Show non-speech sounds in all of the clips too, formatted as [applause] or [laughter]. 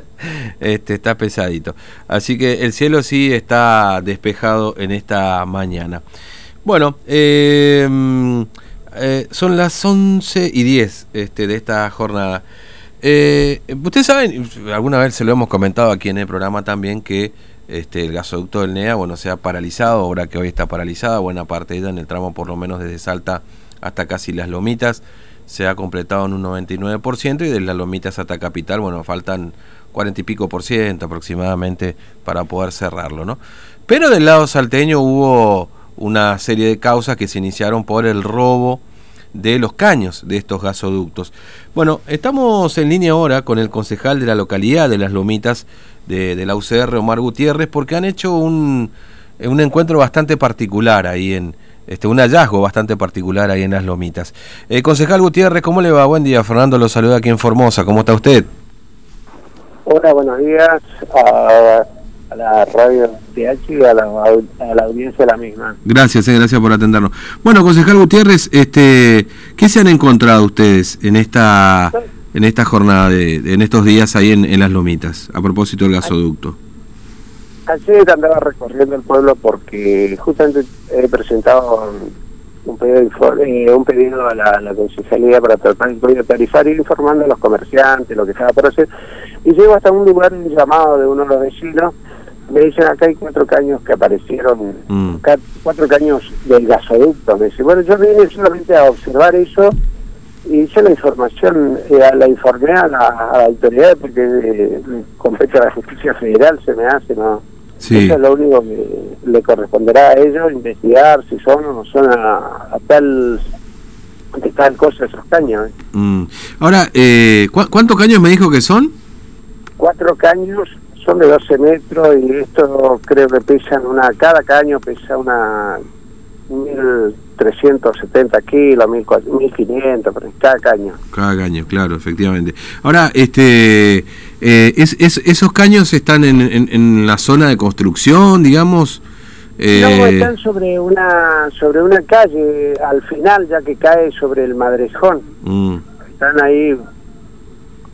[laughs] este está pesadito. Así que el cielo sí está despejado en esta mañana. Bueno, em, eh, son las 11 y 10 este, de esta jornada. Eh, Ustedes saben, alguna vez se lo hemos comentado aquí en el programa también, que este, el gasoducto del NEA, bueno, se ha paralizado, ahora que hoy está paralizada, buena parte de ella en el tramo por lo menos desde Salta hasta casi las Lomitas, se ha completado en un 99% y de las Lomitas hasta Capital, bueno, faltan 40 y pico por ciento aproximadamente para poder cerrarlo, ¿no? Pero del lado salteño hubo una serie de causas que se iniciaron por el robo de los caños de estos gasoductos. Bueno, estamos en línea ahora con el concejal de la localidad de Las Lomitas de, la UCR, Omar Gutiérrez, porque han hecho un, un encuentro bastante particular ahí en, este, un hallazgo bastante particular ahí en Las Lomitas. Eh, concejal Gutiérrez, ¿cómo le va? Buen día, Fernando lo saluda aquí en Formosa, ¿cómo está usted? Hola, buenos días a, la radio TH y a la, a la, audiencia de la misma. Gracias, eh, gracias por atendernos. Bueno, concejal Gutiérrez, este, ¿qué se han encontrado ustedes en esta en esta jornada, de, en estos días ahí en, en Las Lomitas, a propósito del gasoducto? Ayer andaba recorriendo el pueblo porque justamente he presentado un pedido, eh, un pedido a la, la concejalía para tratar el pedido tarifario informando a los comerciantes, lo que estaba por hacer. Y llego hasta un lugar llamado de uno de los vecinos. Me dicen, acá hay cuatro caños que aparecieron, mm. cuatro caños del gasoducto. Me dice, bueno, yo vine solamente a observar eso y hice la información, eh, la informé a la, autoridad porque eh, compete a la justicia federal, se me hace, ¿no? Eso es lo único que le corresponderá a ellos, investigar si son o no son a, tal tal cosa esos caños. ¿eh? Mm. Ahora, eh, ¿cuántos caños me dijo que son? Cuatro caños, son de 12 metros y esto creo que pesan una, cada caño pesa una 1.370 kilos, 1.500, cada caño. Cada caño, claro, efectivamente. Ahora, este, eh, es, ¿esos caños están en, en, la zona de construcción, digamos? Eh... No, están sobre una, sobre una calle, al final, ya que cae sobre el Madrejón. Mm. Están ahí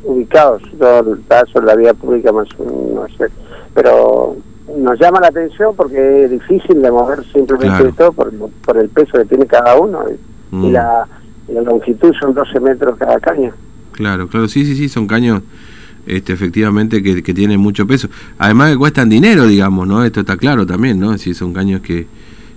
ubicados, todo está sobre la vía pública más, no sé, pero nos llama la atención porque es difícil de mover simplemente esto por, por el peso que tiene cada uno y, mm. la, longitud son 12 metros cada caño. Claro, claro, sí, sí, sí, son caños este, efectivamente que, que tienen mucho peso. Además que cuestan dinero, digamos, ¿no? Esto está claro también, ¿no? Si son caños que,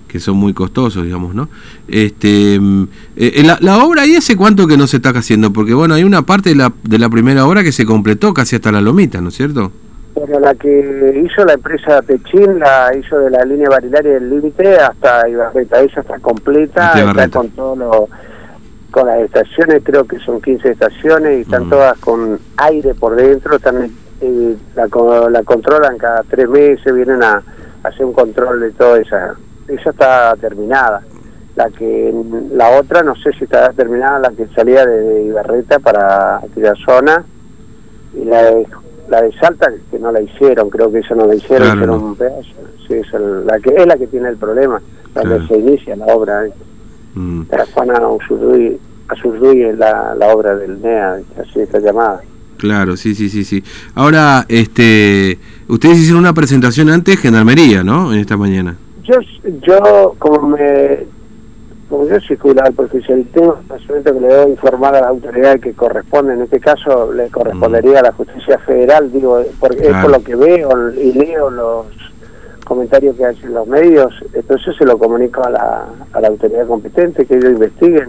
que son muy costosos, digamos, ¿no? Este, mm, eh, eh, la, la, obra y ese cuánto que no se está haciendo, porque bueno, hay una parte de la, de la primera obra que se completó casi hasta la lomita, ¿no es cierto? Bueno, la que hizo la empresa Pechín, la hizo de la línea barilaria del límite hasta Ibarreta, esa está completa, está con todo lo, con las estaciones, creo que son 15 estaciones y están mm. todas con aire por dentro, están eh, la, la controlan cada tres meses, vienen a, hacer un control de toda esa, esa está terminada. La que la otra no sé si está terminada, la que salía de Ibarreta para aquella zona y la de la de Salta que no la hicieron, creo que eso no la hicieron, pero un pedazo. Sí, es, la que, es la que tiene el problema, cuando se inicia la obra. ¿eh? Mm. Juana Azurduy es la, la obra del NEA, así está llamada. Claro, sí, sí, sí, sí. Ahora, este, ustedes hicieron una presentación antes Gendarmería, ¿no? En esta mañana. Yo, yo como me como yo soy jubilado profesional, tengo que le debo informar a la autoridad que corresponde, en este caso le correspondería a la justicia federal, digo, porque es por lo que veo y leo los comentarios que hacen los medios, entonces se lo comunico a la, a la autoridad competente, que ellos investiguen.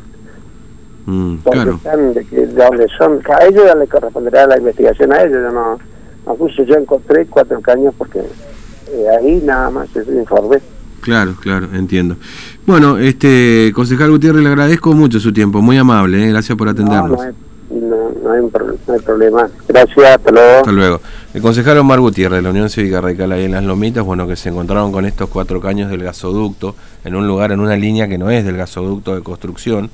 Mm, porque están de, de dónde son, a ellos ya le corresponderá la investigación a ellos, yo no, no yo encontré cuatro caños porque eh, ahí nada más se informé. Claro, claro, entiendo. Bueno, este concejal Gutiérrez, le agradezco mucho su tiempo, muy amable, ¿eh? gracias por atendernos. No, no, hay, problema. Gracias, hasta luego. Hasta luego. El concejal Omar Gutiérrez de la Unión Cívica Radical ahí en Las Lomitas, bueno, que se encontraron con estos cuatro caños del gasoducto en un lugar, en una línea que no es del gasoducto de construcción.